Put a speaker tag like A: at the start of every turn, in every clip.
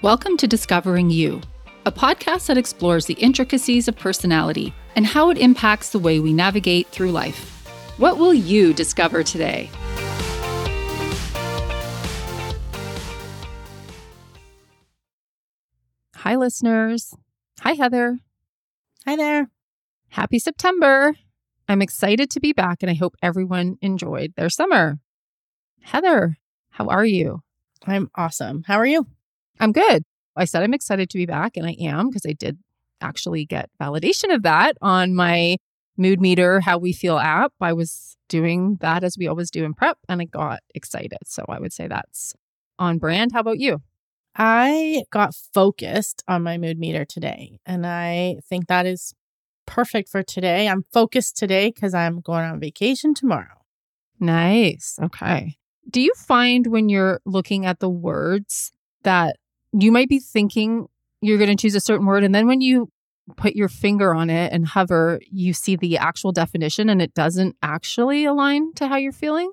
A: Welcome to Discovering You, a podcast that explores the intricacies of personality and how it impacts the way we navigate through life. What will you discover today? Hi, listeners. Hi, Heather.
B: Hi there.
A: Happy September. I'm excited to be back and I hope everyone enjoyed their summer. Heather, how are you?
B: I'm awesome. How are you?
A: I'm good. I said I'm excited to be back, and I am because I did actually get validation of that on my mood meter, how we feel app. I was doing that as we always do in prep, and I got excited. So I would say that's on brand. How about you?
B: I got focused on my mood meter today, and I think that is perfect for today. I'm focused today because I'm going on vacation tomorrow.
A: Nice. Okay. Do you find when you're looking at the words that you might be thinking you're going to choose a certain word. And then when you put your finger on it and hover, you see the actual definition and it doesn't actually align to how you're feeling?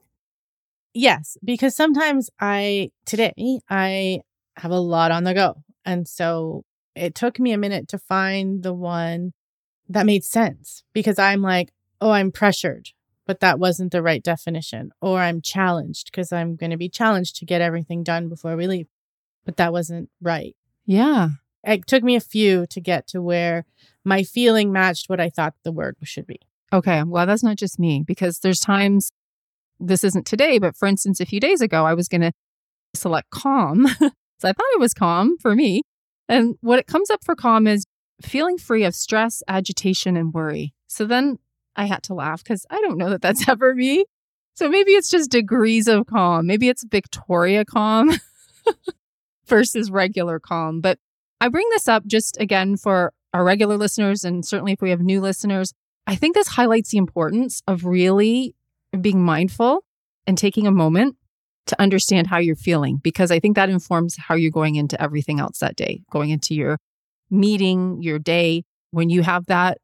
B: Yes, because sometimes I, today, I have a lot on the go. And so it took me a minute to find the one that made sense because I'm like, oh, I'm pressured, but that wasn't the right definition. Or I'm challenged because I'm going to be challenged to get everything done before we leave but that wasn't right.
A: Yeah.
B: It took me a few to get to where my feeling matched what I thought the word should be.
A: Okay. Well, that's not just me because there's times, this isn't today, but for instance, a few days ago, I was going to select calm. so I thought it was calm for me. And what it comes up for calm is feeling free of stress, agitation, and worry. So then I had to laugh because I don't know that that's ever me. So maybe it's just degrees of calm. Maybe it's Victoria calm. versus regular calm. But I bring this up just again for our regular listeners, and certainly if we have new listeners. I think this highlights the importance of really being mindful and taking a moment to understand how you're feeling, because I think that informs how you're going into everything else that day, going into your meeting, your day. When you have that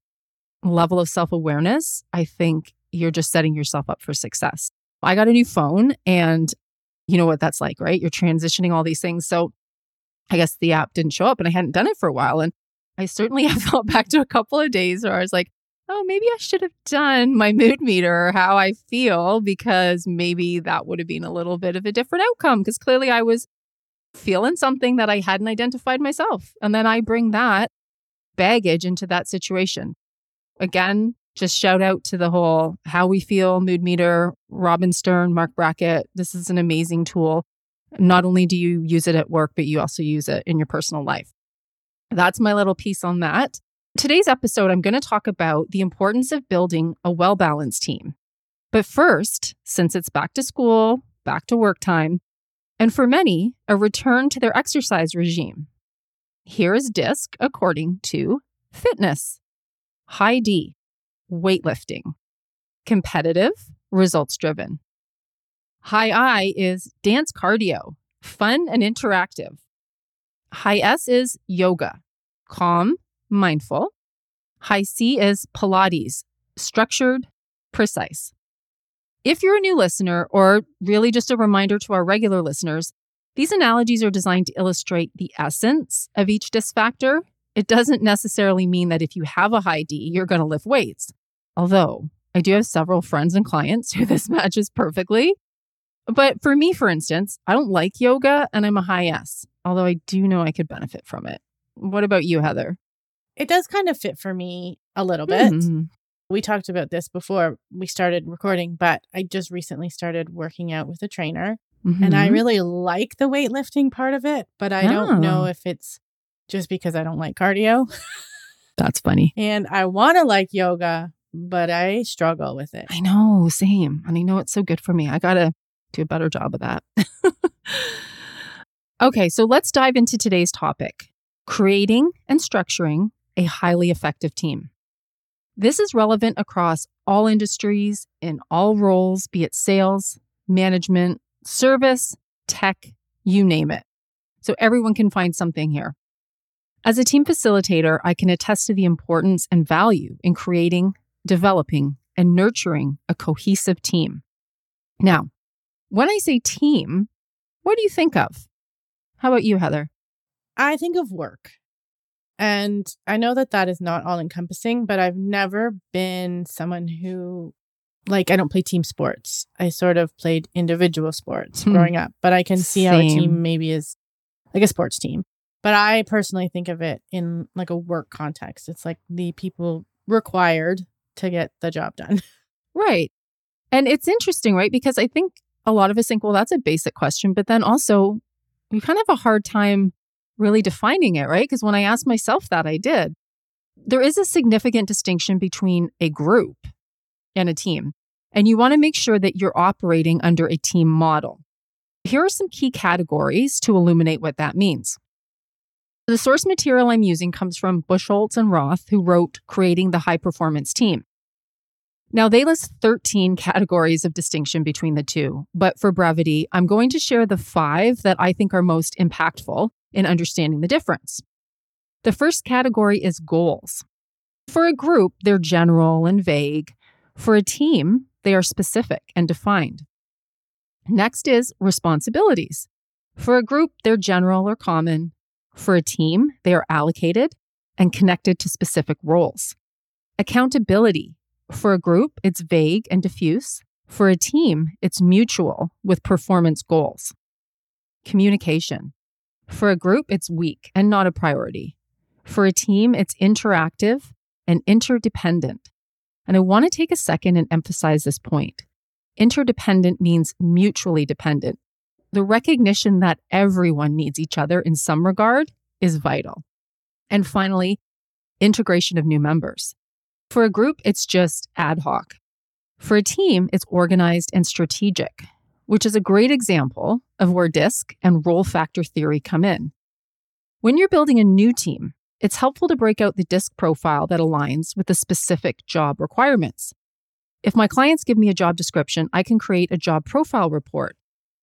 A: level of self awareness, I think you're just setting yourself up for success. I got a new phone and you know what that's like, right? You're transitioning all these things. So I guess the app didn't show up and I hadn't done it for a while. And I certainly have thought back to a couple of days where I was like, oh, maybe I should have done my mood meter or how I feel because maybe that would have been a little bit of a different outcome because clearly I was feeling something that I hadn't identified myself. And then I bring that baggage into that situation. Again, just shout out to the whole How We Feel Mood Meter, Robin Stern, Marc Brackett. This is an amazing tool. Not only do you use it at work, but you also use it in your personal life. That's my little piece on that. Today's episode, I'm going to talk about the importance of building a well balanced team. But first, since it's back to school, back to work time, and for many, a return to their exercise regime. Here is DISC according to fitness. High D, weightlifting. Competitive, results driven. High I is dance cardio, fun and interactive. High S is yoga, calm, mindful. High C is Pilates, structured, precise. If you're a new listener, or really just a reminder to our regular listeners, these analogies are designed to illustrate the essence of each DISC factor. It doesn't necessarily mean that if you have a high D, you're going to lift weights. Although I do have several friends and clients who this matches perfectly. But for me, for instance, I don't like yoga and I'm a high S, although I do know I could benefit from it. What about you, Heather?
B: It does kind of fit for me a little bit. Mm-hmm. We talked about this before we started recording, but I just recently started working out with a trainer mm-hmm. and I mm-hmm. really like the weightlifting part of it, but I don't know if it's just because I don't like cardio.
A: That's funny.
B: and I want to like yoga, but I struggle with it.
A: I know, same. And I know it's so good for me. I got to do a better job of that. okay, so let's dive into today's topic creating and structuring a highly effective team. This is relevant across all industries, in all roles, be it sales, management, service, tech, you name it. So everyone can find something here. As a team facilitator, I can attest to the importance and value in creating, developing, and nurturing a cohesive team. Now, when I say team, what do you think of? How about you, Heather?
B: I think of work. And I know that that is not all encompassing, but I've never been someone who, like, I don't play team sports. I sort of played individual sports
A: Hmm.
B: growing up, but I can see how a team maybe is like a sports team. But I personally think of it in like a work context. It's like the people required to get the job done.
A: Right. And it's interesting, right? Because I think a lot of us think, well, that's a basic question. But then also, we kind of have a hard time really defining it, right? Because when I asked myself that, I did. There is a significant distinction between a group and a team. And you want to make sure that you're operating under a team model. Here are some key categories to illuminate what that means. The source material I'm using comes from Buchholz and Roth, who wrote Creating the High Performance Team. Now, they list 13 categories of distinction between the two, but for brevity, I'm going to share the five that I think are most impactful in understanding the difference. The first category is goals. For a group, they're general and vague. For a team, they are specific and defined. Next is responsibilities. For a group, they're general or common. For a team, they are allocated and connected to specific roles. Accountability. For a group, it's vague and diffuse. For a team, it's mutual with performance goals. Communication. For a group, it's weak and not a priority. For a team, it's interactive and interdependent. And I want to take a second and emphasize this point. Interdependent means mutually dependent. The recognition that everyone needs each other in some regard is vital. And finally, integration of new members. For a group, it's just ad hoc. For a team, it's organized and strategic, which is a great example of where DISC and role factor theory come in. When you're building a new team, it's helpful to break out the DISC profile that aligns with the specific job requirements. If my clients give me a job description, I can create a job profile report,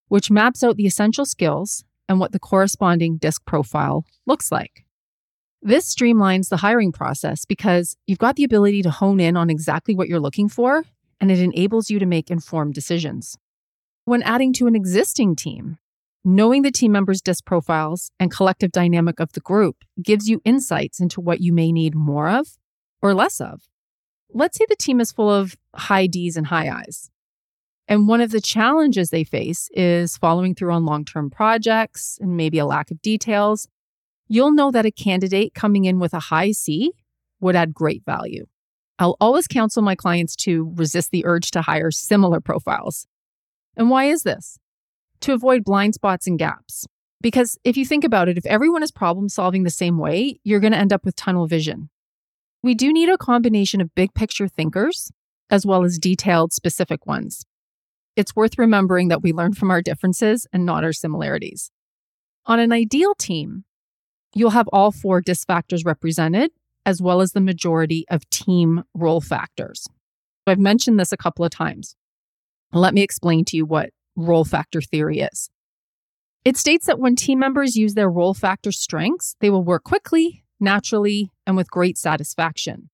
A: which maps out the essential skills and what the corresponding DISC profile looks like. This streamlines the hiring process because you've got the ability to hone in on exactly what you're looking for, and it enables you to make informed decisions. When adding to an existing team, knowing the team members' disc profiles and collective dynamic of the group gives you insights into what you may need more of or less of. Let's say the team is full of high D's and high I's. And one of the challenges they face is following through on long term projects and maybe a lack of details you'll know that a candidate coming in with a high C would add great value. I'll always counsel my clients to resist the urge to hire similar profiles. And why is this? To avoid blind spots and gaps. Because if you think about it, if everyone is problem solving the same way, you're going to end up with tunnel vision. We do need a combination of big picture thinkers as well as detailed, specific ones. It's worth remembering that we learn from our differences and not our similarities. On an ideal team, you'll have all four DIS factors represented, as well as the majority of team role factors. I've mentioned this a couple of times. Let me explain to you what role factor theory is. It states that when team members use their role factor strengths, they will work quickly, naturally, and with great satisfaction.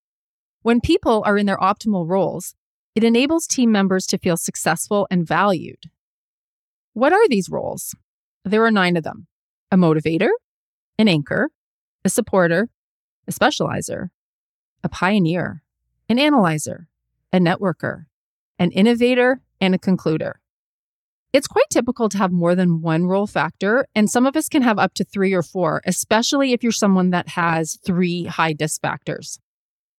A: When people are in their optimal roles, it enables team members to feel successful and valued. What are these roles? There are nine of them a motivator, an anchor, a supporter, a specializer, a pioneer, an analyzer, a networker, an innovator, and a concluder. It's quite typical to have more than one role factor, and some of us can have up to three or four, especially if you're someone that has three high DIS factors.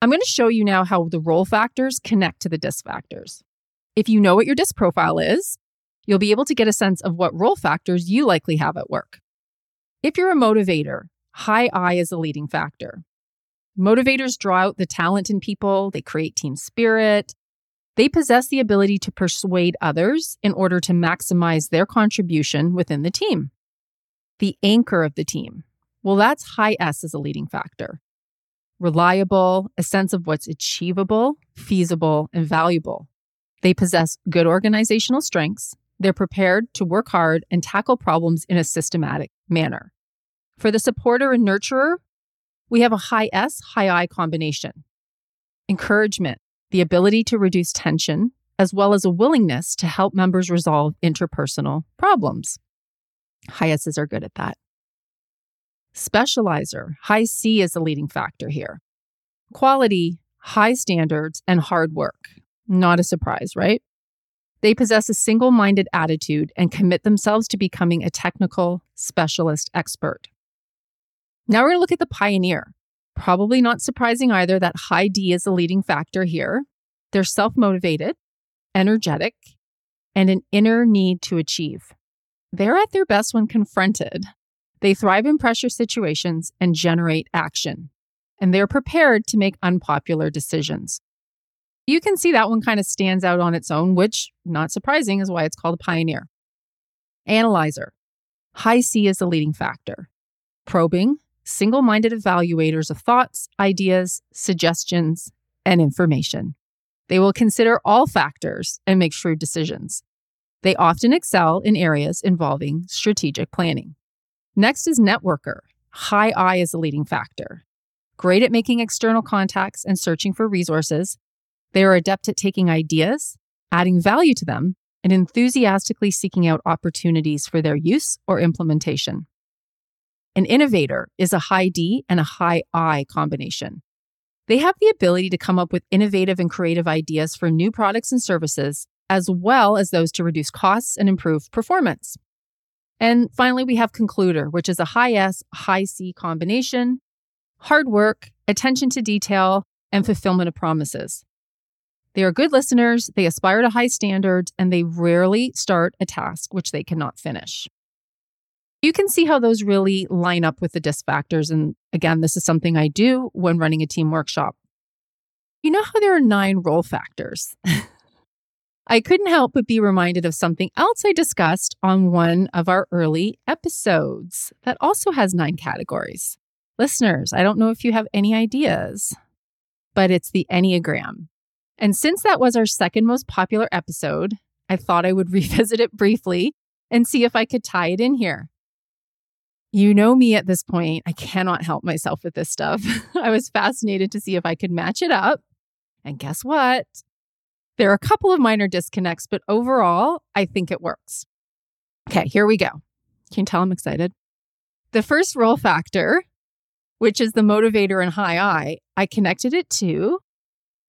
A: I'm going to show you now how the role factors connect to the DIS factors. If you know what your DIS profile is, you'll be able to get a sense of what role factors you likely have at work. If you're a motivator, high I is a leading factor. Motivators draw out the talent in people, they create team spirit. They possess the ability to persuade others in order to maximize their contribution within the team. The anchor of the team. Well, that's high S as a leading factor. Reliable, a sense of what's achievable, feasible, and valuable. They possess good organizational strengths. They're prepared to work hard and tackle problems in a systematic manner. For the supporter and nurturer, we have a high S, high I combination. Encouragement, the ability to reduce tension, as well as a willingness to help members resolve interpersonal problems. High S's are good at that. Specializer, high C is the leading factor here. Quality, high standards, and hard work. Not a surprise, right? They possess a single minded attitude and commit themselves to becoming a technical specialist expert. Now we're going to look at the pioneer. Probably not surprising either that high D is the leading factor here. They're self motivated, energetic, and an inner need to achieve. They're at their best when confronted. They thrive in pressure situations and generate action, and they're prepared to make unpopular decisions. You can see that one kind of stands out on its own, which, not surprising, is why it's called a pioneer. Analyzer. High C is the leading factor. Probing, single minded evaluators of thoughts, ideas, suggestions, and information. They will consider all factors and make shrewd decisions. They often excel in areas involving strategic planning. Next is networker. High I is the leading factor. Great at making external contacts and searching for resources. They are adept at taking ideas, adding value to them, and enthusiastically seeking out opportunities for their use or implementation. An innovator is a high D and a high I combination. They have the ability to come up with innovative and creative ideas for new products and services, as well as those to reduce costs and improve performance. And finally, we have concluder, which is a high S, high C combination, hard work, attention to detail, and fulfillment of promises. They are good listeners, they aspire to high standards, and they rarely start a task which they cannot finish you can see how those really line up with the DISC factors. And again, this is something I do when running a team workshop. You know how there are nine role factors? I couldn't help but be reminded of something else I discussed on one of our early episodes that also has nine categories. Listeners, I don't know if you have any ideas, but it's the Enneagram. And since that was our second most popular episode, I thought I would revisit it briefly and see if I could tie it in here. You know me at this point. I cannot help myself with this stuff. I was fascinated to see if I could match it up. And guess what? There are a couple of minor disconnects, but overall, I think it works. Okay, here we go. Can you tell I'm excited? The first role factor, which is the motivator in high I, I connected it to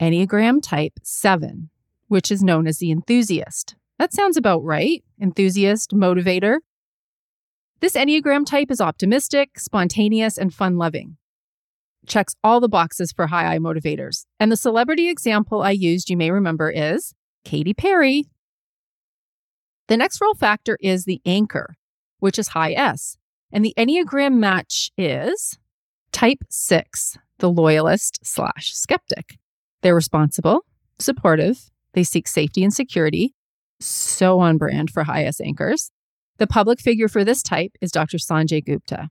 A: Enneagram type 7, which is known as the enthusiast. That sounds about right. Enthusiast, motivator. This Enneagram type is optimistic, spontaneous, and fun loving. Checks all the boxes for high I motivators. And the celebrity example I used, you may remember, is Katy Perry. The next role factor is the anchor, which is high S. And the Enneagram match is type six, the loyalist slash skeptic. They're responsible, supportive, they seek safety and security, so on brand for high S anchors. The public figure for this type is Dr. Sanjay Gupta.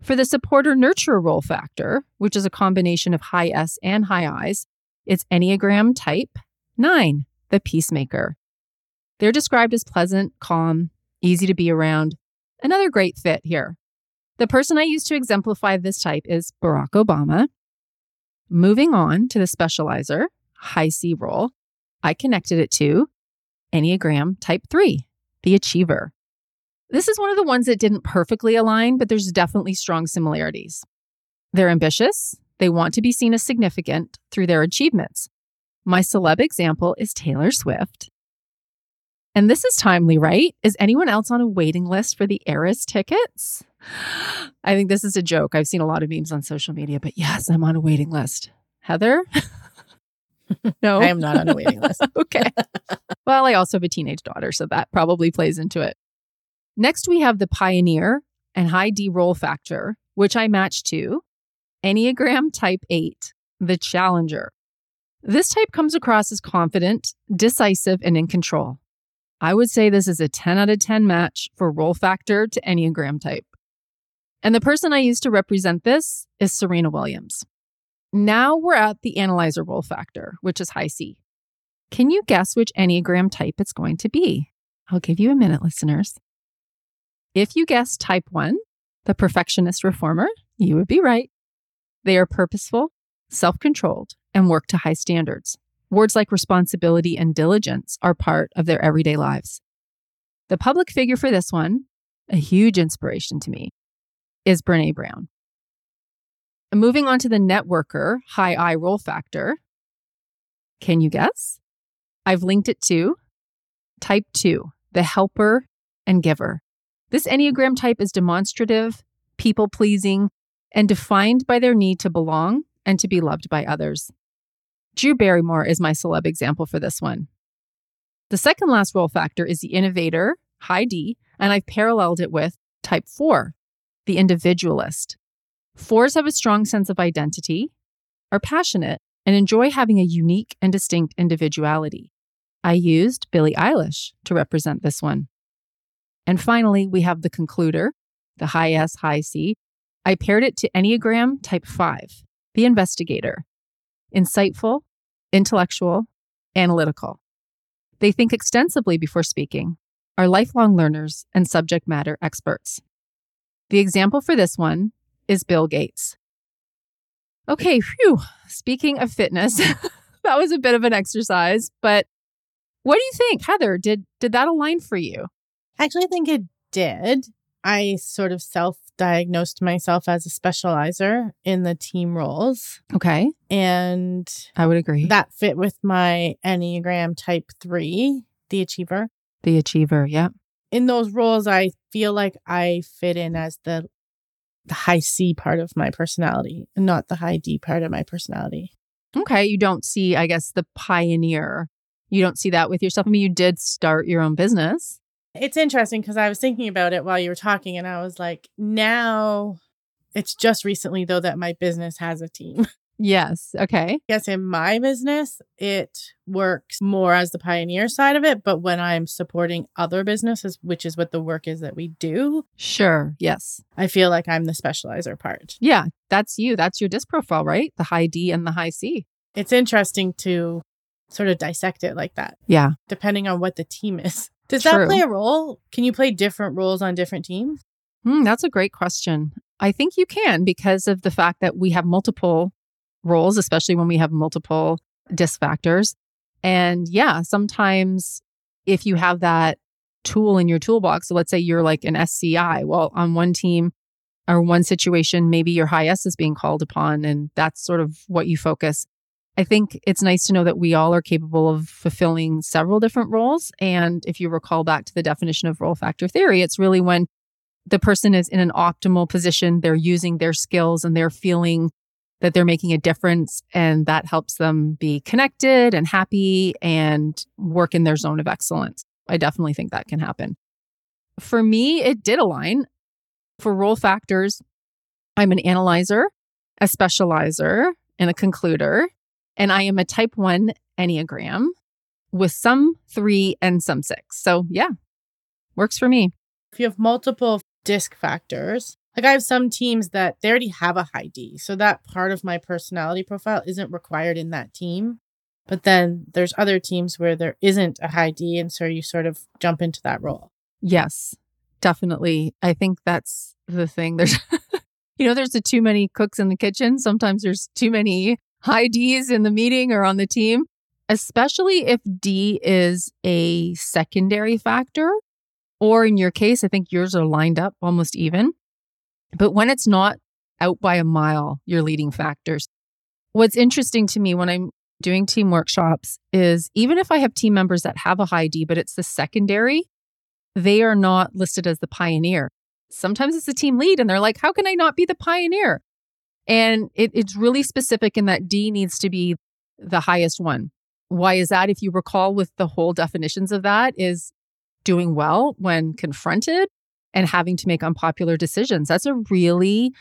A: For the supporter nurturer role factor, which is a combination of high S and high I's, it's Enneagram type 9, the peacemaker. They're described as pleasant, calm, easy to be around. Another great fit here. The person I use to exemplify this type is Barack Obama. Moving on to the specializer, high C role, I connected it to Enneagram type 3, the achiever. This is one of the ones that didn't perfectly align, but there's definitely strong similarities. They're ambitious, they want to be seen as significant through their achievements. My celeb example is Taylor Swift. And this is timely, right? Is anyone else on a waiting list for the Eras tickets? I think this is a joke. I've seen a lot of memes on social media, but yes, I'm on a waiting list. Heather?
B: no, I am not on a waiting list.
A: okay. Well, I also have a teenage daughter, so that probably plays into it. Next, we have the Pioneer and High D role factor, which I match to Enneagram Type 8, the Challenger. This type comes across as confident, decisive, and in control. I would say this is a 10 out of 10 match for role factor to Enneagram type. And the person I use to represent this is Serena Williams. Now we're at the analyzer role factor, which is high C. Can you guess which Enneagram type it's going to be? I'll give you a minute, listeners. If you guessed type 1, the perfectionist reformer, you would be right. They are purposeful, self controlled, and work to high standards. Words like responsibility and diligence are part of their everyday lives. The public figure for this one, a huge inspiration to me, is Brene Brown. Moving on to the networker, high I role factor. Can you guess? I've linked it to type two, the helper and giver. This Enneagram type is demonstrative, people pleasing, and defined by their need to belong and to be loved by others. Drew Barrymore is my celeb example for this one. The second last role factor is the innovator, high D, and I've paralleled it with type four, the individualist. Fours have a strong sense of identity, are passionate, and enjoy having a unique and distinct individuality. I used Billie Eilish to represent this one. And finally, we have the concluder, the high S, high C. I paired it to Enneagram type 5, the investigator. Insightful, intellectual, analytical. They think extensively before speaking, are lifelong learners and subject matter experts. The example for this one is Bill Gates. Okay, phew. Speaking of fitness, that was a bit of an exercise, but what do you think, Heather? Did did that align for you?
B: I actually think it did. I sort of self diagnosed myself as a specializer in the team roles.
A: Okay.
B: And
A: I would agree.
B: That fit with my Enneagram type three, the achiever.
A: The achiever, yeah.
B: In those roles, I feel like I fit in as the the high C part of my personality, and not the high D part of my personality.
A: Okay. You don't see, I guess, the pioneer. You don't see that with yourself. I mean, you did start your own business.
B: It's interesting because I was thinking about it while you were talking, and I was like, now it's just recently, though, that my business has a team.
A: Yes. Okay.
B: Yes, in my business, it works more as the pioneer side of it. But when I'm supporting other businesses, which is what the work is that we do,
A: Sure. Yes.
B: I feel like I'm the specializer part.
A: Yeah. That's you. That's your disc profile, right? The high D and the high C.
B: It's interesting to sort of dissect it like that,
A: Yeah.
B: depending on what the team is. Does
A: True.
B: that play a role? Can you play different roles on different teams?
A: Hmm, that's a great question. I think you can because of the fact that we have multiple roles, especially when we have multiple disc factors. And yeah, sometimes if you have that tool in your toolbox, so let's say you're like an SCI, well, on one team or one situation, maybe your high S is being called upon, and that's sort of what you focus. I think it's nice to know that we all are capable of fulfilling several different roles. And if you recall back to the definition of role factor theory, it's really when the person is in an optimal position, they're using their skills and they're feeling that they're making a difference and that helps them be connected and happy and work in their zone of excellence. I definitely think that can happen. For me, it did align. For role factors, I'm an analyzer, a specializer, and a concluder. And I am a type one Enneagram with some three and some six. So, yeah, works for me.
B: If you have multiple disc factors, like I have some teams that they already have a high D. So that part of my personality profile isn't required in that team. But then there's other teams where there isn't a high D. And so you sort of jump into that role.
A: Yes, definitely. I think that's the thing. There's, you know, there's the too many cooks in the kitchen. Sometimes there's too many high D's in the meeting or on the team, especially if D is a secondary factor. Or in your case, I think yours are lined up almost even. But when it's not out by a mile, your leading factors. What's interesting to me when I'm doing team workshops is even if I have team members that have a high D, but it's the secondary, they are not listed as the pioneer. Sometimes it's the team lead, and they're like, How can I not be the pioneer? And it, it's really specific in that D needs to be the highest one. Why is that? If you recall, with the whole definitions of that, is doing well when confronted and having to make unpopular decisions. That's a really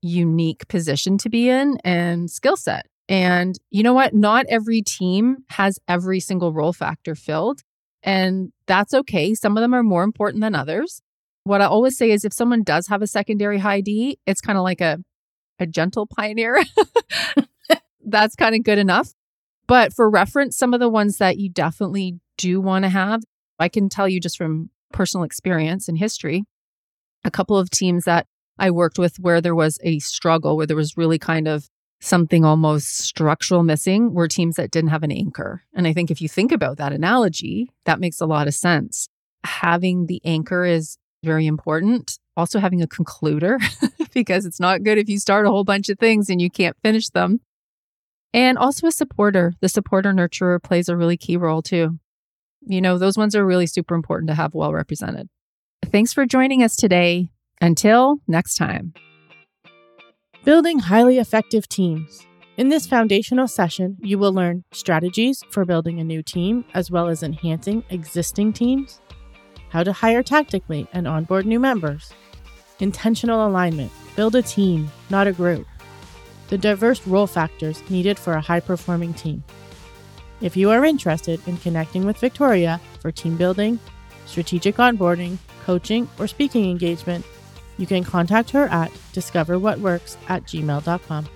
A: unique position to be in and skill set. And you know what? Not every team has every single role factor filled. And that's okay. Some of them are more important than others. What I always say is if someone does have a secondary high D, it's kind of like a, a gentle pioneer. that's kind of good enough. But for reference, some of the ones that you definitely do want to have, I can tell you just from personal experience and history, a couple of teams that I worked with where there was a struggle, where there was really kind of something almost structural missing, were teams that didn't have an anchor. And I think if you think about that analogy, that makes a lot of sense. Having the anchor is very important. Also, having a concluder, because it's not good if you start a whole bunch of things and you can't finish them. And also a supporter. The supporter nurturer plays a really key role too. You know, those ones are really super important to have well represented. Thanks for joining us today. Until next time.
B: Building highly effective teams. In this foundational session, you will learn strategies for building a new team as well as enhancing existing teams, how to hire tactically and onboard new members, intentional alignment, build a team, not a group, the diverse role factors needed for a high performing team. If you are interested in connecting with Victoria for team building, strategic onboarding, coaching, or speaking engagement, you can contact her at discoverwhatworks at gmail.com.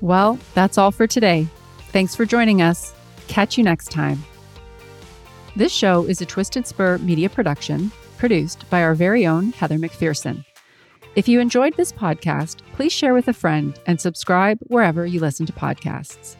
A: Well, that's all for today. Thanks for joining us. Catch you next time. This show is a Twisted Spur media production produced by our very own Heather McPherson. If you enjoyed this podcast, please share with a friend and subscribe wherever you listen to podcasts.